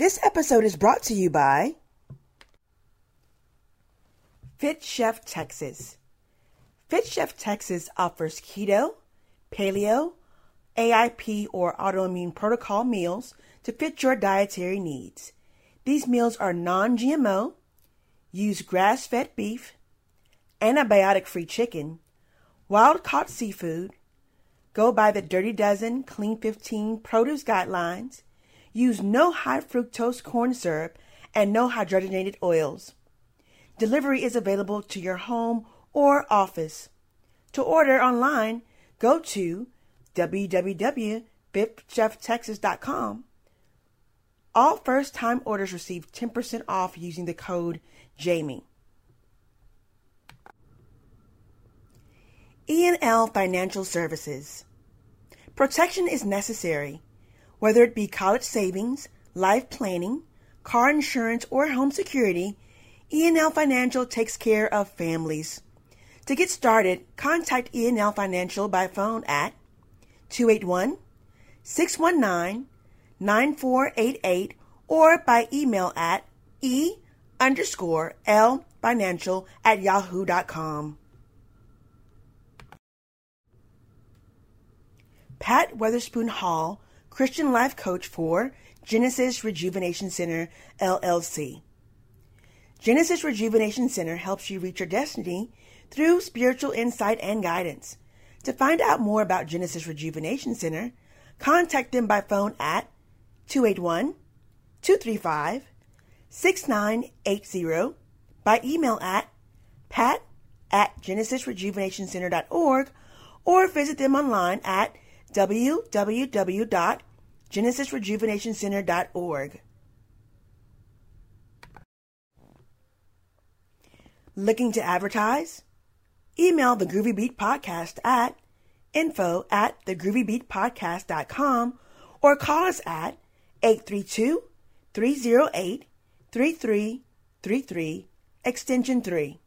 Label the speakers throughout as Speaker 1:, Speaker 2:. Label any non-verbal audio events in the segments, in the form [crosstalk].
Speaker 1: This episode is brought to you by Fit Chef Texas. Fit Chef Texas offers keto, paleo, AIP, or autoimmune protocol meals to fit your dietary needs. These meals are non GMO, use grass fed beef, antibiotic free chicken, wild caught seafood, go by the Dirty Dozen Clean 15 produce guidelines, use no high fructose corn syrup, and no hydrogenated oils. Delivery is available to your home or office. To order online, go to www.fitcheftexas.com. All first time orders receive 10% off using the code JAMIE. E&L Financial Services. Protection is necessary, whether it be college savings, life planning, car insurance, or home security. E&L Financial takes care of families. To get started, contact E&L Financial by phone at 281 619 9488 or by email at e underscore l financial at yahoo.com. Pat Weatherspoon Hall, Christian Life Coach for Genesis Rejuvenation Center, LLC. Genesis Rejuvenation Center helps you reach your destiny through spiritual insight and guidance. To find out more about Genesis Rejuvenation Center, contact them by phone at 281 235 6980, by email at pat at genesisrejuvenationcenter.org, or visit them online at www.genesisrejuvenationcenter.org. Looking to advertise? Email the Groovy Beet Podcast at info at thegroovybeetpodcast.com or call us at 832 308 3333 extension 3.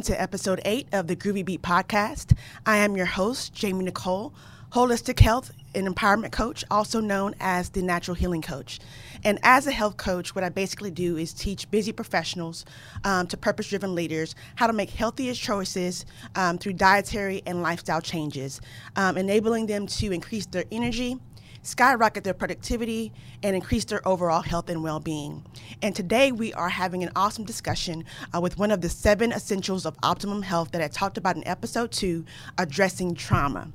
Speaker 1: Welcome to episode 8 of the Groovy Beet Podcast. I am your host, Jamie Nicole, holistic health and empowerment coach, also known as the natural healing coach. And as a health coach, what I basically do is teach busy professionals um, to purpose driven leaders how to make healthier choices um, through dietary and lifestyle changes, um, enabling them to increase their energy skyrocket their productivity, and increase their overall health and well being. And today we are having an awesome discussion uh, with one of the seven essentials of optimum health that I talked about in episode two, addressing trauma.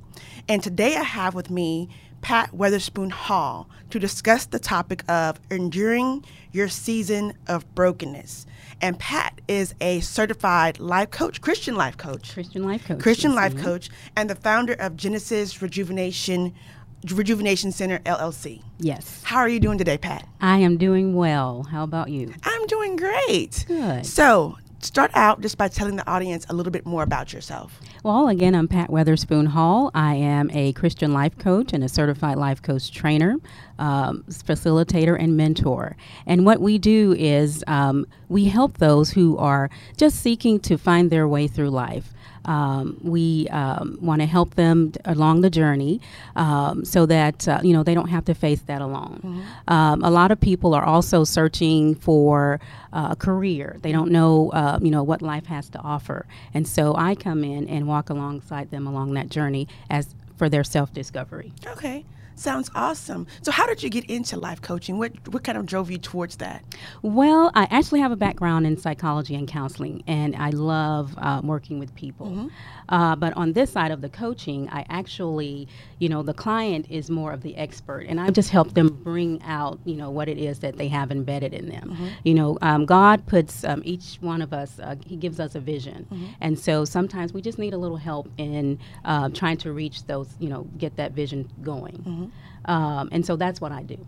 Speaker 1: And today I have with me Pat Weatherspoon Hall to discuss the topic of enduring your season of brokenness. And Pat is a certified life coach, Christian life coach.
Speaker 2: Christian life coach.
Speaker 1: Christian life coach, and the founder of Genesis Rejuvenation Rejuvenation Center LLC.
Speaker 2: Yes.
Speaker 1: How are you doing today, Pat?
Speaker 2: I am doing well. How about you?
Speaker 1: I'm doing great.
Speaker 2: Good.
Speaker 1: So, start out just by telling the audience a little bit more about yourself.
Speaker 2: Well, again, I'm Pat Weatherspoon Hall. I am a Christian life coach and a certified life coach trainer, um, facilitator, and mentor. And what we do is um, we help those who are just seeking to find their way through life. Um, we um, want to help them d- along the journey um, so that uh, you know they don't have to face that alone. Um, a lot of people are also searching for uh, a career. They don't know uh, you know what life has to offer, and so I come in and walk alongside them along that journey as for their self discovery.
Speaker 1: Okay. Sounds awesome. So, how did you get into life coaching? What what kind of drove you towards that?
Speaker 2: Well, I actually have a background in psychology and counseling, and I love uh, working with people.
Speaker 1: Mm-hmm.
Speaker 2: Uh, but on this side of the coaching, I actually, you know, the client is more of the expert, and I just help them bring out, you know, what it is that they have embedded in them.
Speaker 1: Mm-hmm.
Speaker 2: You know, um, God puts um, each one of us, uh, He gives us a vision,
Speaker 1: Mm-hmm.
Speaker 2: and so sometimes we just need a little help in uh, trying to reach those, you know, get that vision going.
Speaker 1: Mm-hmm.
Speaker 2: Um, and so that's what I do.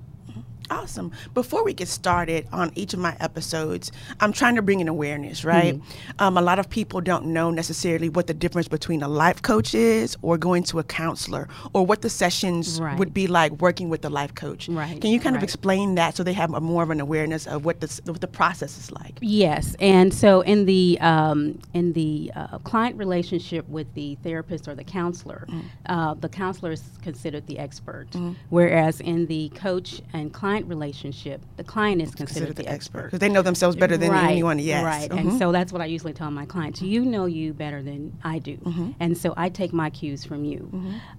Speaker 1: Awesome. Before we get started on each of my episodes, I'm trying to bring in awareness, right?
Speaker 2: Mm-hmm.
Speaker 1: Um, a lot of people don't know necessarily what the difference between a life coach is or going to a counselor or what the sessions
Speaker 2: Right.
Speaker 1: would be like working with the life coach.
Speaker 2: Right,
Speaker 1: Can you kind of explain that so they have a more of an awareness of what the, what the process is like?
Speaker 2: Yes, and so in the um, in the uh, client relationship with the therapist or the counselor,
Speaker 1: Mm.
Speaker 2: uh, the counselor is considered the expert,
Speaker 1: Mm-hmm.
Speaker 2: whereas in the coach and client relationship, the client is considered,
Speaker 1: Consider
Speaker 2: the, expert.
Speaker 1: Because they know themselves better than
Speaker 2: right,
Speaker 1: anyone. Yes.
Speaker 2: Right.
Speaker 1: Mhm.
Speaker 2: And so that's what I usually tell my clients. You know you better than I do.
Speaker 1: Mm-hmm.
Speaker 2: And so I take my cues from you.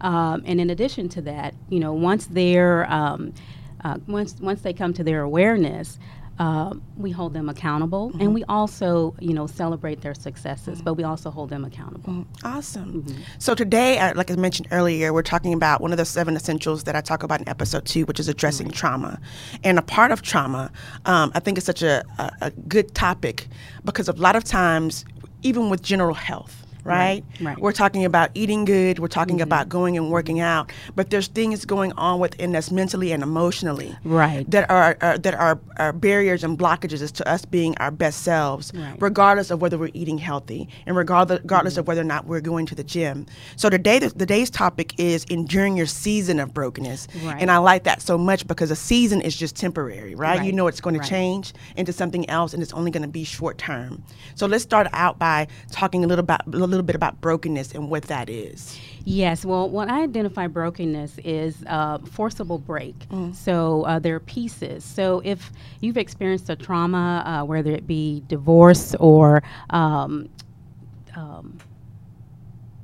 Speaker 2: Um, and in addition to that, you know, once they're, um, uh, once, once they come to their awareness, um, we hold them accountable
Speaker 1: Mm-hmm.
Speaker 2: and we also, you know, celebrate their successes, but we also hold them accountable.
Speaker 1: Awesome.
Speaker 2: Mm-hmm.
Speaker 1: So today, uh, like I mentioned earlier, we're talking about one of the seven essentials that I talk about in episode two, which is addressing trauma. And a part of trauma, um, I think is such a, a, a good topic because a lot of times, even with general health, right?
Speaker 2: right. Mm-hmm.
Speaker 1: We're talking about eating good, we're talking about going and working out, but there's things going on within us mentally and emotionally
Speaker 2: Right.
Speaker 1: that are, are that are, are barriers and blockages as to us being our best selves,
Speaker 2: Right.
Speaker 1: regardless of whether we're eating healthy and regardless, regardless of whether or not we're going to the gym. So today, the, today's topic is enduring your season of brokenness,
Speaker 2: Right.
Speaker 1: and I like that so much because a season is just temporary, right? You know it's going to
Speaker 2: Right.
Speaker 1: change into something else, and it's only going to be short term. So let's start out by talking a little about a little bit about brokenness and what that is.
Speaker 2: Yes, well, when I identify brokenness is uh, forcible break.
Speaker 1: Mm.
Speaker 2: So uh, there are pieces. So if you've experienced a trauma, uh, whether it be divorce or um, um,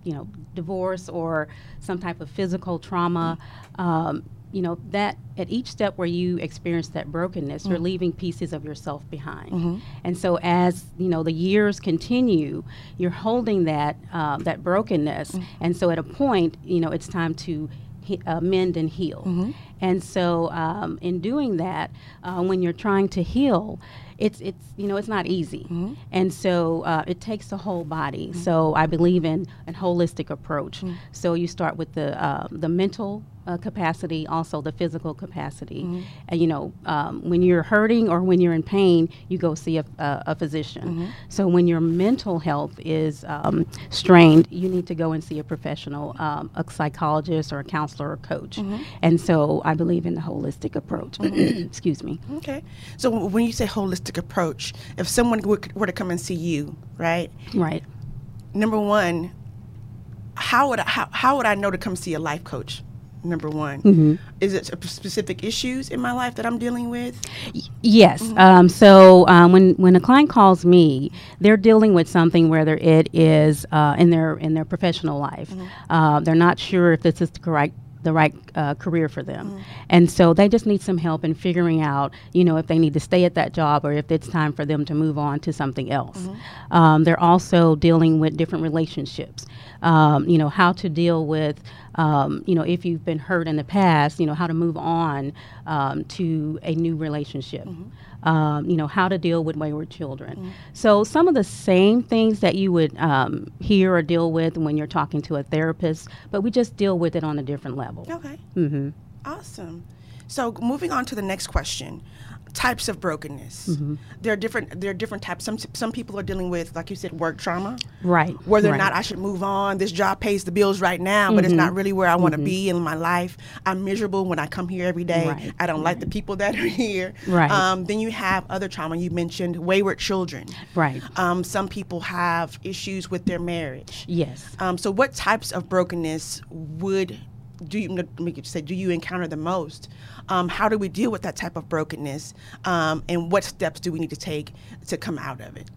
Speaker 2: you know, divorce or some type of physical trauma, um, you know, that at each step where you experience that brokenness, you're leaving pieces of yourself behind. And so as, you know, the years continue, you're holding that, uh, that brokenness. And so at a point, you know, it's time to he- uh, mend and heal. And so, um, in doing that, uh, when you're trying to heal, it's it's you know it's not easy, and so uh, it takes the whole body. So I believe in a holistic approach. So you start with the uh, the mental uh, capacity, also the physical capacity. And you know, um, when you're hurting or when you're in pain, you go see a, a, a physician. So when your mental health is um, strained, you need to go and see a professional, um, a psychologist or a counselor or coach. And so I believe in the holistic approach. [clears throat] Excuse me.
Speaker 1: Okay. So w- when you say holistic approach, if someone were, were to come and see you, right?
Speaker 2: Right.
Speaker 1: Number one, how would I, how, how would I know to come see a life coach? Number one,
Speaker 2: Mm-hmm.
Speaker 1: is it specific issues in my life that I'm dealing with?
Speaker 2: Yes. Um, so um, when when a client calls me, they're dealing with something whether it is uh, in their in their professional life. Uh, they're not sure if this is the correct the right uh, career for them, and so they just need some help in figuring out, you know, if they need to stay at that job or if it's time for them to move on to something else. Um, they're also dealing with different relationships. Um, you know, how to deal with, um, you know, if you've been hurt in the past, you know, how to move on um, to a new relationship. Um, you know, how to deal with wayward children. So, some of the same things that you would um, hear or deal with when you're talking to a therapist, but we just deal with it on a different level.
Speaker 1: Okay.
Speaker 2: hmm
Speaker 1: Awesome. So moving on to the next question. Types of brokenness.
Speaker 2: Mm-hmm.
Speaker 1: There are different. There are different types. Some some people are dealing with, like you said, work trauma.
Speaker 2: Right.
Speaker 1: Whether or not I should move on. This job pays the bills right now, but it's not
Speaker 2: Mm-hmm.
Speaker 1: really where I want to be in my life. I'm miserable when I come here every day.
Speaker 2: Right,
Speaker 1: I don't like the people that are [laughs] here.
Speaker 2: Right.
Speaker 1: Um, then you have other trauma. You mentioned wayward children.
Speaker 2: Right.
Speaker 1: Um, some people have issues with their marriage.
Speaker 2: Yes.
Speaker 1: Um, so, what types of brokenness would do you say do you encounter the most? Um, how do we deal with that type of brokenness? Um, and what steps do we need to take to come out of it?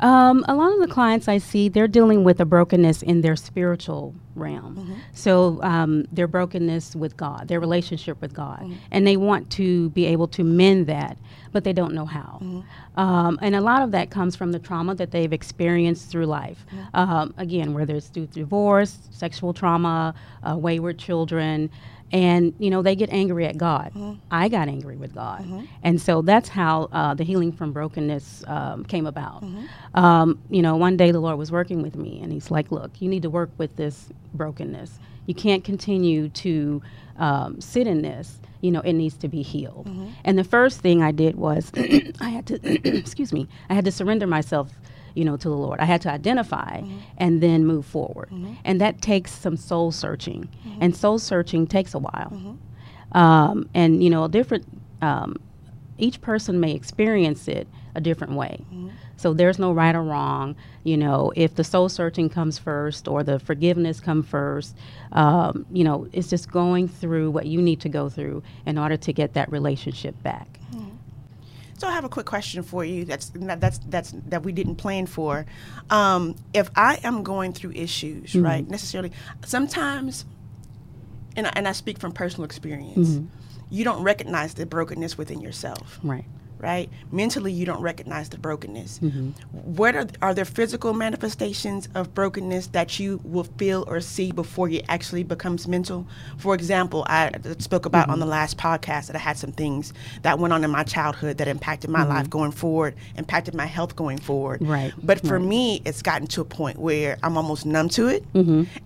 Speaker 2: Um, a lot of the clients I see, they're dealing with a brokenness in their spiritual realm.
Speaker 1: Mm-hmm.
Speaker 2: So um, their brokenness with God, their relationship with God,
Speaker 1: Mm-hmm.
Speaker 2: and they want to be able to mend that, but they don't know how.
Speaker 1: Mm-hmm.
Speaker 2: Um, and a lot of that comes from the trauma that they've experienced through life.
Speaker 1: Mm-hmm.
Speaker 2: Um, again, whether it's through divorce, sexual trauma, uh, wayward children. And you know they get angry at God.
Speaker 1: Mm-hmm.
Speaker 2: I got angry with God, and so that's how uh, the healing from brokenness um, came about. Um, you know, one day the Lord was working with me, and He's like, "Look, you need to work with this brokenness. You can't continue to um, sit in this. You know, it needs to be healed." And the first thing I did was [clears throat] I had to, [clears throat] excuse me, I had to surrender myself you know, to the Lord. I had to identify and then move forward. And that takes some soul searching. And soul searching takes a while. Um, and, you know, a different, um, each person may experience it a different way. So there's no right or wrong. You know, if the soul searching comes first or the forgiveness come first, um, you know, it's just going through what you need to go through in order to get that relationship back.
Speaker 1: So I have a quick question for you. That's that's that's that we didn't plan for. Um, if I am going through issues, right? Necessarily, sometimes, and and I speak from personal experience. You don't recognize the brokenness within yourself.
Speaker 2: Right.
Speaker 1: Right? Mentally, you don't recognize the brokenness. Mm-hmm. What are, are there physical manifestations of brokenness that you will feel or see before it actually becomes mental? For example, I spoke about on the mm-hmm. last podcast that I had some things that went on in my childhood that impacted my life mm-hmm. going forward, impacted my health going forward.
Speaker 2: Right,
Speaker 1: But for me, it's gotten to a point where I'm almost numb to it.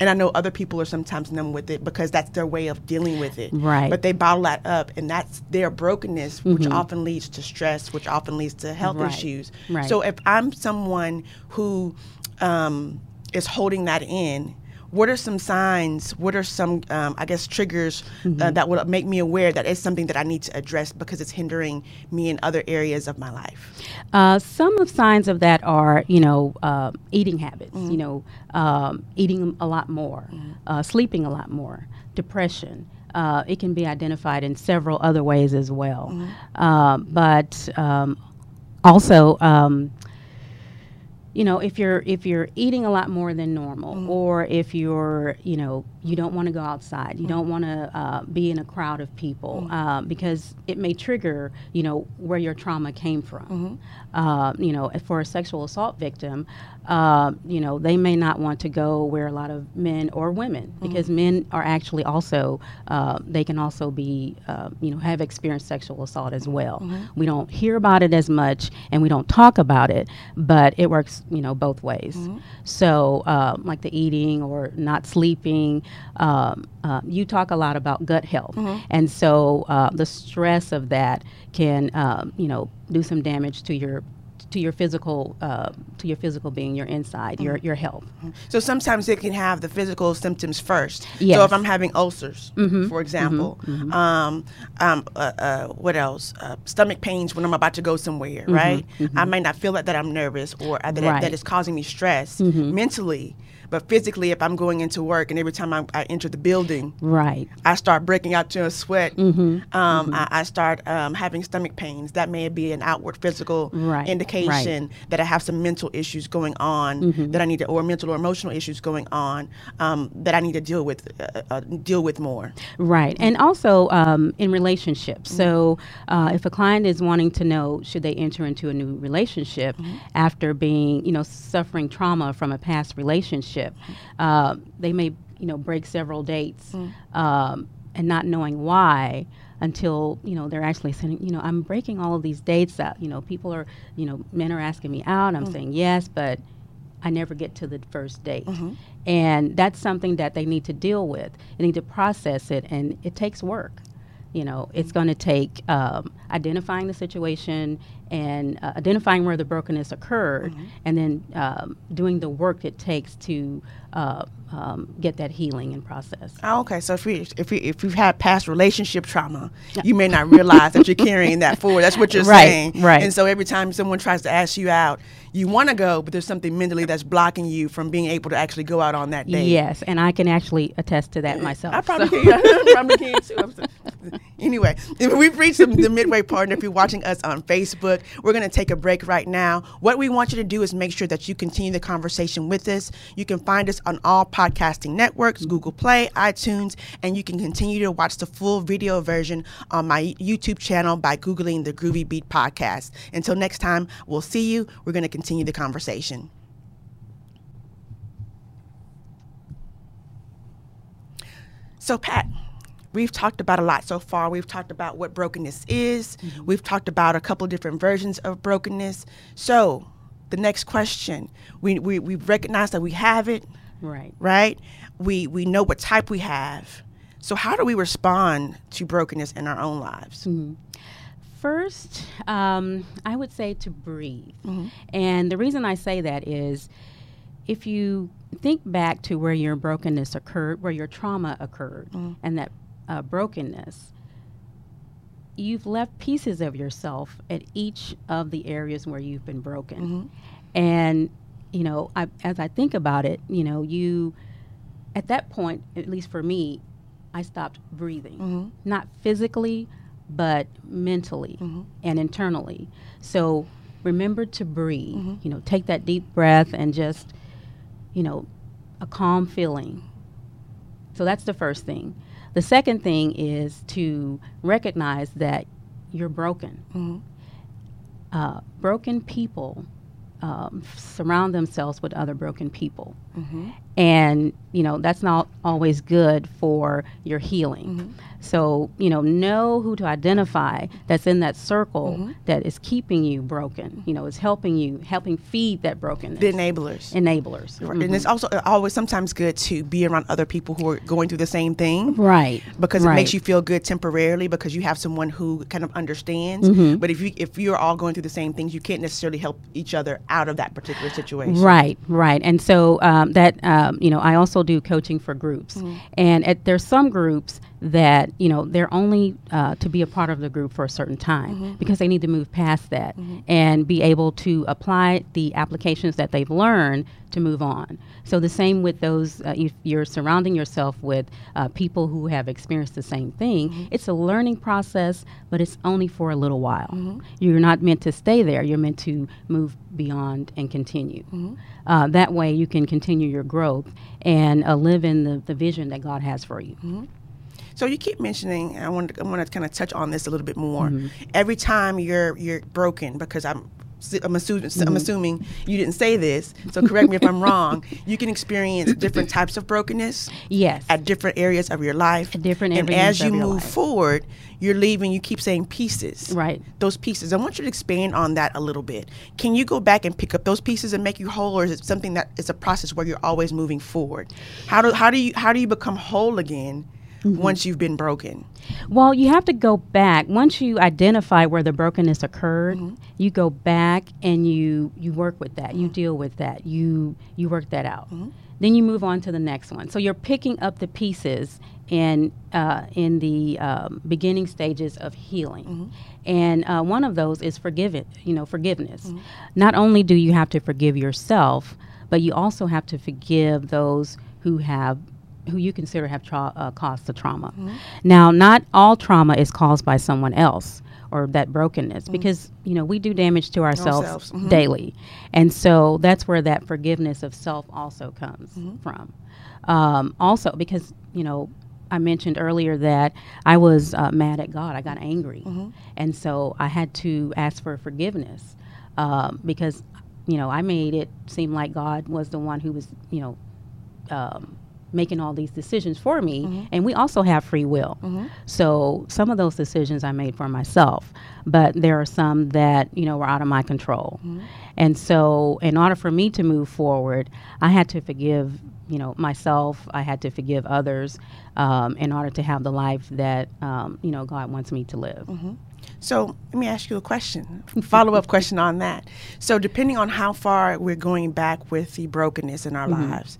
Speaker 1: And I know other people are sometimes numb with it because that's their way of dealing with it.
Speaker 2: Right.
Speaker 1: But they bottle that up, and that's their brokenness, which often leads to stress, which often leads to health
Speaker 2: Right.
Speaker 1: issues.
Speaker 2: Right.
Speaker 1: So if I'm someone who um, is holding that in, what are some signs? What are some, um, I guess, triggers uh, that would make me aware that it's something that I need to address because it's hindering me in other areas of my life?
Speaker 2: Uh, some of signs of that are, you know, uh, eating habits. You know, um, eating a lot more, uh, sleeping a lot more, depression. Uh, it can be identified in several other ways as well. Um, but um, also, um, you know, if you're if you're eating a lot more than normal, or if you're, you know, you don't want to go outside, you don't want to uh, be in a crowd of people, uh, because it may trigger, you know, where your trauma came from. Uh, you know, for a sexual assault victim, uh, you know, they may not want to go where a lot of men or women, because men are actually also, uh, they can also be, uh, you know, have experienced sexual assault as well. We don't hear about it as much, and we don't talk about it, but it works, you know, both ways. So, uh, like the eating or not sleeping, um, uh, you talk a lot about gut health, and so uh, the stress of that can, um, you know, do some damage to your to your physical uh, to your physical being, your inside, your your health.
Speaker 1: So sometimes it can have the physical symptoms first. So if I'm having ulcers, for example, Um, um, uh, uh, what else? Uh, stomach pains when I'm about to go somewhere, right? I might not feel that, that I'm nervous or uh, that,
Speaker 2: Right.
Speaker 1: that it's causing me stress mentally, but physically, if I'm going into work and every time I, I enter the building,
Speaker 2: Right.
Speaker 1: I start breaking out into a sweat. Um, I, I start um, having stomach pains. That may be an outward physical
Speaker 2: Right,
Speaker 1: indication that I have some mental issues going on that I need to, or mental or emotional issues going on um, that I need to deal with, uh, uh, deal with more.
Speaker 2: Right, and also um, in relationships. So, uh, if a client is wanting to know should they enter into a new relationship after being, you know, suffering trauma from a past relationship, uh, they may, you know, break several dates um, and not knowing why until you know they're actually saying, you know, I'm breaking all of these dates out. You know, people are, you know, men are asking me out. I'm saying yes, but I never get to the first date. And that's something that they need to deal with. They need to process it, and it takes work. You know, it's going to take um, identifying the situation and uh, identifying where the brokenness occurred, and then um, doing the work it takes to uh, um, get that healing and process.
Speaker 1: Oh, okay, so if we if we if you've had past relationship trauma, you may not realize that you're carrying that forward. That's what you're [laughs]
Speaker 2: Right,
Speaker 1: saying,
Speaker 2: right.
Speaker 1: And so every time someone tries to ask you out, you want to go, but there's something mentally that's blocking you from being able to actually go out on that date.
Speaker 2: Yes, and I can actually attest to that myself.
Speaker 1: I probably
Speaker 2: so-
Speaker 1: can. [laughs] I probably can too. [laughs] Anyway, we've reached the, the midway part. And if you're watching us on Facebook, we're going to take a break right now. What we want you to do is make sure that you continue the conversation with us. You can find us on all podcasting networks, Google Play, iTunes, and you can continue to watch the full video version on my YouTube channel by Googling the Groovy Beet Podcast. Until next time, we'll see you. We're going to continue the conversation. So, Pat, we've talked about a lot so far. We've talked about what brokenness is. We've talked about a couple different versions of brokenness. So, the next question we, we, we recognize that we have it,
Speaker 2: Right.
Speaker 1: right? We, we know what type we have. So, how do we respond to brokenness in our own lives?
Speaker 2: First, um, I would say to breathe.
Speaker 1: Mm-hmm.
Speaker 2: And the reason I say that is if you think back to where your brokenness occurred, where your trauma occurred,
Speaker 1: Mm-hmm.
Speaker 2: and that uh, brokenness, you've left pieces of yourself at each of the areas where you've been broken.
Speaker 1: Mm-hmm.
Speaker 2: And, you know, I, as I think about it, you know, you, at that point, at least for me, I stopped breathing.
Speaker 1: Mm-hmm.
Speaker 2: Not physically, but mentally
Speaker 1: Mm-hmm.
Speaker 2: and internally. So remember to breathe.
Speaker 1: Mm-hmm.
Speaker 2: You know, take that deep breath and just, you know, a calm feeling. So that's the first thing. The second thing is to recognize that you're broken.
Speaker 1: Mm-hmm.
Speaker 2: Uh, broken people um, surround themselves with other broken people.
Speaker 1: Mm-hmm.
Speaker 2: And, you know, that's not always good for your healing. So, you know, know who to identify that's in that circle that is keeping you broken, you know, is helping you, helping feed that brokenness.
Speaker 1: The enablers.
Speaker 2: Enablers.
Speaker 1: Right. And it's also uh, always sometimes good to be around other people who are going through the same thing.
Speaker 2: Right.
Speaker 1: because it makes you feel good temporarily because you have someone who kind of understands.
Speaker 2: Mm-hmm.
Speaker 1: But if you if you're all going through the same things, you can't necessarily help each other out of that particular situation.
Speaker 2: Right, right. And so um, that, um, you know, I also do coaching for groups. And at, there's some groups that, you know, they're only uh, to be a part of the group for a certain time because they need to move past that and be able to apply the applications that they've learned to move on. So the same with those, uh, if you're surrounding yourself with uh, people who have experienced the same thing, it's a learning process, but it's only for a little while. You're not meant to stay there. You're meant to move beyond and continue. Uh, that way, you can continue your growth and uh, live in the, the vision that God has for you.
Speaker 1: So you keep mentioning. I want to, I want to kind of touch on this a little bit more.
Speaker 2: Mm-hmm.
Speaker 1: Every time you're you're broken, because I'm. I'm assuming,
Speaker 2: Mm-hmm.
Speaker 1: I'm assuming you didn't say this, so correct me if I'm wrong. [laughs] You can experience different types of brokenness
Speaker 2: Yes.
Speaker 1: at different areas of your life.
Speaker 2: At different
Speaker 1: and
Speaker 2: areas
Speaker 1: as you move
Speaker 2: life.
Speaker 1: forward, you're leaving. You keep saying pieces.
Speaker 2: Right.
Speaker 1: Those pieces. I want you to expand on that a little bit. Can you go back and pick up those pieces and make you whole, or is it something that is a process where you're always moving forward? How do how do you how do you become whole again
Speaker 2: Mm-hmm.
Speaker 1: once you've been broken?
Speaker 2: Well, you have to go back once you identify where the brokenness occurred. You go back and you you work with that. You deal with that. You you work that out. Then you move on to the next one. So you're picking up the pieces in uh, in the um, beginning stages of healing, and uh, one of those is forgiving. You know, forgiveness. Not only do you have to forgive yourself, but you also have to forgive those who have who you consider have tra- uh, caused the trauma. Now, not all trauma is caused by someone else or that brokenness because you know we do damage to ourselves,
Speaker 1: Ourselves, mhm.
Speaker 2: daily, and so that's where that forgiveness of self also comes from. Um, also, because you know. I mentioned earlier that I was uh, mad at God. I got angry, and so I had to ask for forgiveness um, because, you know, I made it seem like God was the one who was, you know, um, making all these decisions for me and we also have free will. So some of those decisions i made for myself but there are some that you know were out of my control. And so in order for me to move forward i had to forgive you know myself. I had to forgive others um, in order to have the life that um, you know god wants me to live.
Speaker 1: So let me ask you a question, [laughs] follow up question on that. So depending on how far we're going back with the brokenness in our
Speaker 2: Mm-hmm.
Speaker 1: lives,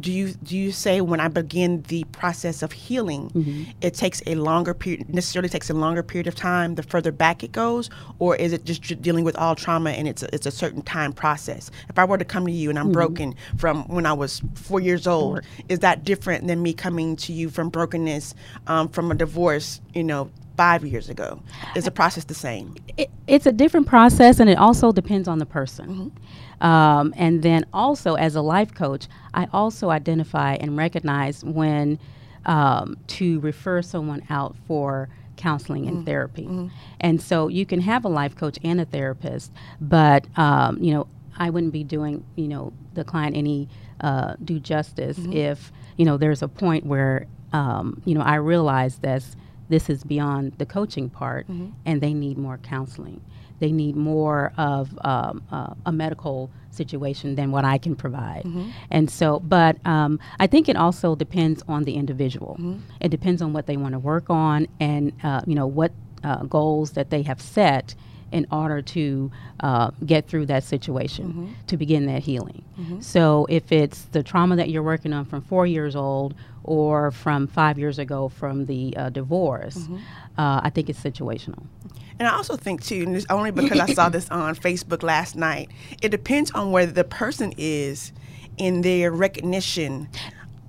Speaker 1: do you do you say when I begin the process of healing,
Speaker 2: Mm-hmm.
Speaker 1: it takes a longer period, necessarily takes a longer period of time the further back it goes, or is it just dealing with all trauma and it's a, it's a certain time process? If I were to come to you and I'm broken from when I was four years old, is that different than me coming to you from brokenness um, from a divorce? You know. Five years ago, is the process the same?
Speaker 2: it, it's a different process and it also depends on the person. Um, and then also as a life coach i also identify and recognize when um, to refer someone out for counseling and therapy. And so you can have a life coach and a therapist but um, you know i wouldn't be doing you know the client any uh, due justice if you know there's a point where um, you know i realize that's this is beyond the coaching part and they need more counseling. They need more of um, uh, a medical situation than what i can provide. And so but um, i think it also depends on the individual. It depends on what they want to work on and uh, you know what uh, goals that they have set in order to uh, get through that situation to begin that healing. So, if it's the trauma that you're working on from four years old or from five years ago from the uh, divorce, uh, I think it's situational.
Speaker 1: And I also think too, and it's only because I saw this on Facebook last night. It depends on where the person is in their recognition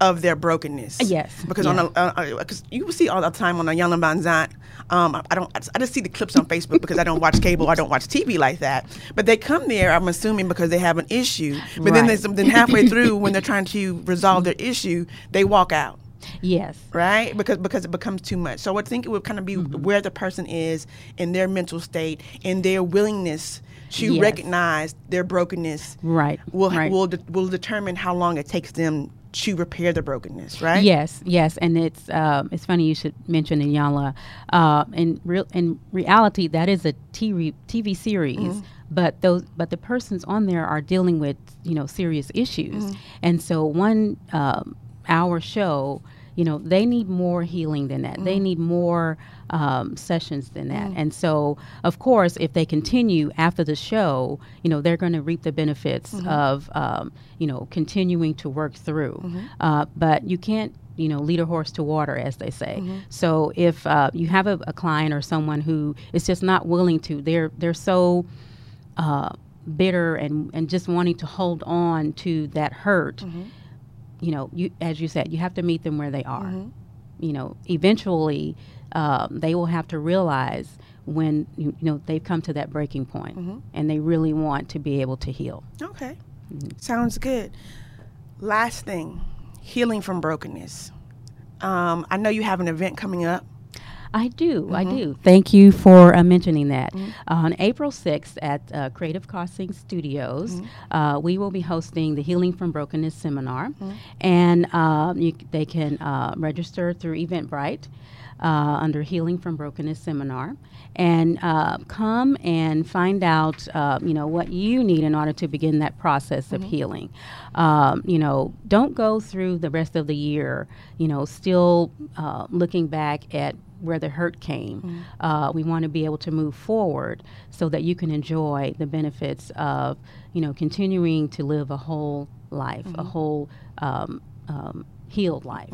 Speaker 1: of their brokenness.
Speaker 2: Yes,
Speaker 1: Because
Speaker 2: yeah.
Speaker 1: on a, because you will see all the time on Iyanla Vanzant. Um, I don't. I just see the clips on Facebook because I don't watch cable. I don't watch TV like that. But they come there. I'm assuming because they have an issue. But then,
Speaker 2: Right.
Speaker 1: they, then halfway through, when they're [laughs] trying to resolve their issue, they walk out
Speaker 2: Yes.
Speaker 1: right? Because because it becomes too much. So I think it would kind of be
Speaker 2: Mm-hmm.
Speaker 1: where the person is in their mental state and their willingness to
Speaker 2: Yes.
Speaker 1: recognize their brokenness.
Speaker 2: Right,
Speaker 1: Will
Speaker 2: right.
Speaker 1: will de- will determine how long it takes them to repair the brokenness, right?
Speaker 2: Yes, yes, and it's um, it's funny you should mention Iyanla. Uh, in real in reality, that is a TV TV series, but those but the persons on there are dealing with you know serious issues, and so one um, hour show, you know, they need more healing than that. They need more um, sessions than that, and so of course, if they continue after the show, you know, they're going to reap the benefits of um, you know continuing to work through. Uh, but you can't you know lead a horse to water as they say. So if uh, you have a, a client or someone who is just not willing to they're they're so uh, bitter and and just wanting to hold on to that hurt you know you as you said you have to meet them where they are you know eventually um, they will have to realize when you, you know they've come to that breaking point and they really want to be able to heal
Speaker 1: Okay.
Speaker 2: Mm-hmm.
Speaker 1: Sounds good. Last thing, healing from brokenness. Um, I know you have an event coming up.
Speaker 2: I do. I do. Thank you for uh, mentioning that. On April 6th at uh, Creative Crossing Studios, uh, we will be hosting the Healing from Brokenness seminar. And um, you, they can uh, register through Eventbrite. Uh, under Healing from Brokenness seminar, and uh, come and find out, uh, you know, what you need in order to begin that process of healing. Um, you know, don't go through the rest of the year, you know, still uh, looking back at where the hurt came. Uh, we want to be able to move forward so that you can enjoy the benefits of, you know, continuing to live a whole life, a whole um, um, healed life,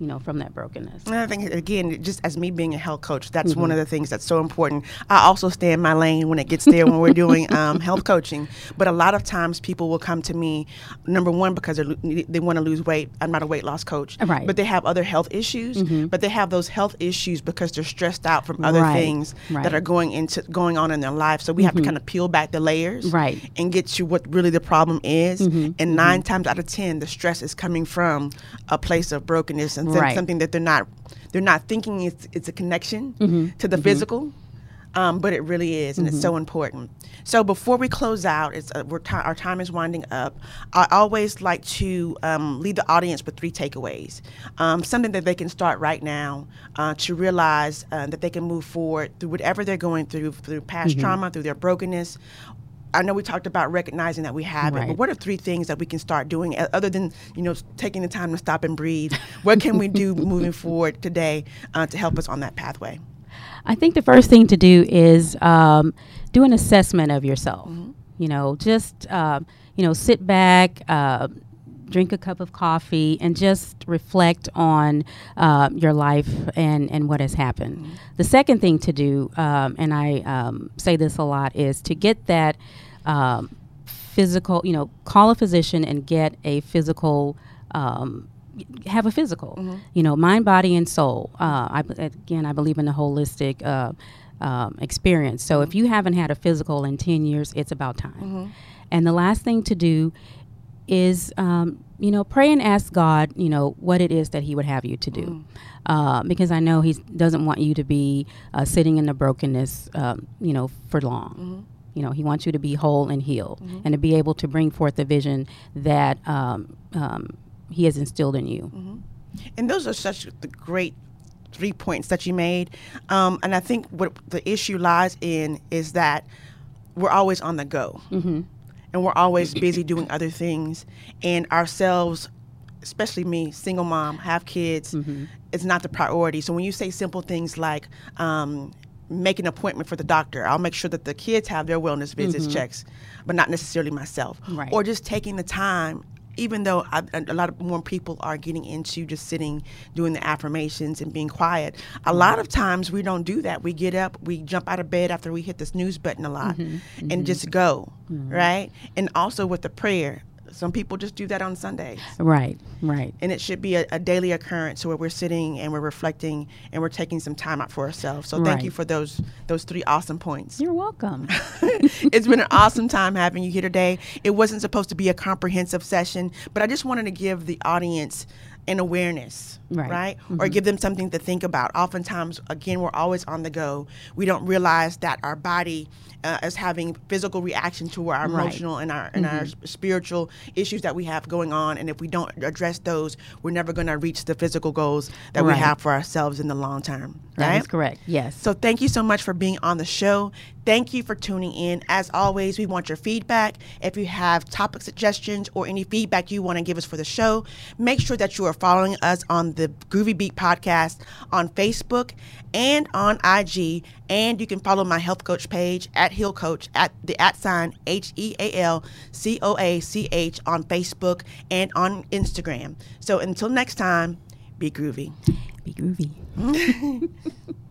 Speaker 2: you know, from that brokenness.
Speaker 1: And I think again, just as me being a health coach, that's
Speaker 2: Mm-hmm.
Speaker 1: one of the things that's so important. I also stay in my lane when it gets there when we're doing [laughs] um, health coaching. But a lot of times, people will come to me, number one, because they're, they want to lose weight. I'm not a weight loss coach,
Speaker 2: Right. Mm-hmm.
Speaker 1: But they have other health issues. But they have those health issues because they're stressed out from other
Speaker 2: Right,
Speaker 1: things
Speaker 2: right. Mm-hmm.
Speaker 1: that are going into going on in their life. So we have to kind of peel back the layers,
Speaker 2: Right. Mm-hmm.
Speaker 1: and get to what really the problem is. And nine times out of ten, the stress is coming from a place of brokenness and some-
Speaker 2: Right.
Speaker 1: something that they're not they're not thinking it's it's a connection
Speaker 2: Mm-hmm.
Speaker 1: to the physical. Um, but it really is, and it's so important. So before we close out, it's uh, we're ti our time is winding up. I always like to um, leave the audience with three takeaways, um, something that they can start right now uh, to realize uh, that they can move forward through whatever they're going through, through past trauma, through their brokenness. I know we talked about recognizing that we have it, but what are three things that we can start doing uh, other than you know taking the time to stop and breathe? what can we do [laughs] moving forward today uh, to help us on that pathway?
Speaker 2: I think the first thing to do is um, do an assessment of yourself. Mm-hmm. You know, just uh, you know, sit back, uh, drink a cup of coffee, and just reflect on uh, your life and and what has happened. Mm-hmm. The second thing to do, um, and I um, say this a lot, is to get that um, physical. You know, call a physician and get a physical. Um, have a physical, mm-hmm. you know, mind, body, and soul. Uh, I, again, I believe in the holistic uh, um, experience. So mm-hmm. if you haven't had a physical in 10 years, it's about time. Mm-hmm. And the last thing to do is, um, you know, pray and ask God, you know, what it is that He would have you to do. Mm. Uh, because I know He doesn't want you to be uh, sitting in the brokenness, um, you know, for long. Mm-hmm. You know, He wants you to be whole and healed mm-hmm. and to be able to bring forth the vision that um, um He has instilled in you.
Speaker 1: Mm-hmm. And those are such the great three points that you made. Um, and I think what the issue lies in is that we're always on the go. Mm-hmm. And we're always busy doing other things. And ourselves, especially me, single mom, have kids, mm-hmm. it's not the priority. So when you say simple things like, um, make an appointment for the doctor. I'll make sure that the kids have their wellness visits mm-hmm. checks, but not necessarily myself.
Speaker 2: Right.
Speaker 1: Or just taking the time even though I, a lot of more people are getting into just sitting, doing the affirmations and being quiet, a mm-hmm. lot of times we don't do that. We get up, we jump out of bed after we hit the snooze button a lot mm-hmm. and mm-hmm. just go, mm-hmm. right? And also with the prayer, some people just do that on Sundays.
Speaker 2: Right, right.
Speaker 1: And it should be a, a, daily occurrence where we're sitting and we're reflecting and we're taking some time out for ourselves. So right. thank you for those those three awesome points.
Speaker 2: You're welcome. [laughs]
Speaker 1: it's been an awesome time having you here today. It wasn't supposed to be a comprehensive session, but I just wanted to give the audience an awareness, right? right? Mm-hmm. Or give them something to think about. Oftentimes, again, we're always on the go. We don't realize that our body uh, is having physical reaction to our emotional right. and our and mm-hmm. our spiritual issues that we have going on. And if we don't address those, we're never going to reach the physical goals that right. we have for ourselves in the long term.
Speaker 2: Right? That is correct. Yes.
Speaker 1: So thank you so much for being on the show. Thank you for tuning in. As always, we want your feedback. If you have topic suggestions or any feedback you want to give us for the show, make sure that you are following us on the Groovy Beet podcast on Facebook and on IG. And you can follow my health coach page at Heal Coach at the at sign H E A L C O A C H on Facebook and on Instagram. So until next time, be groovy.
Speaker 2: Be groovy. [laughs]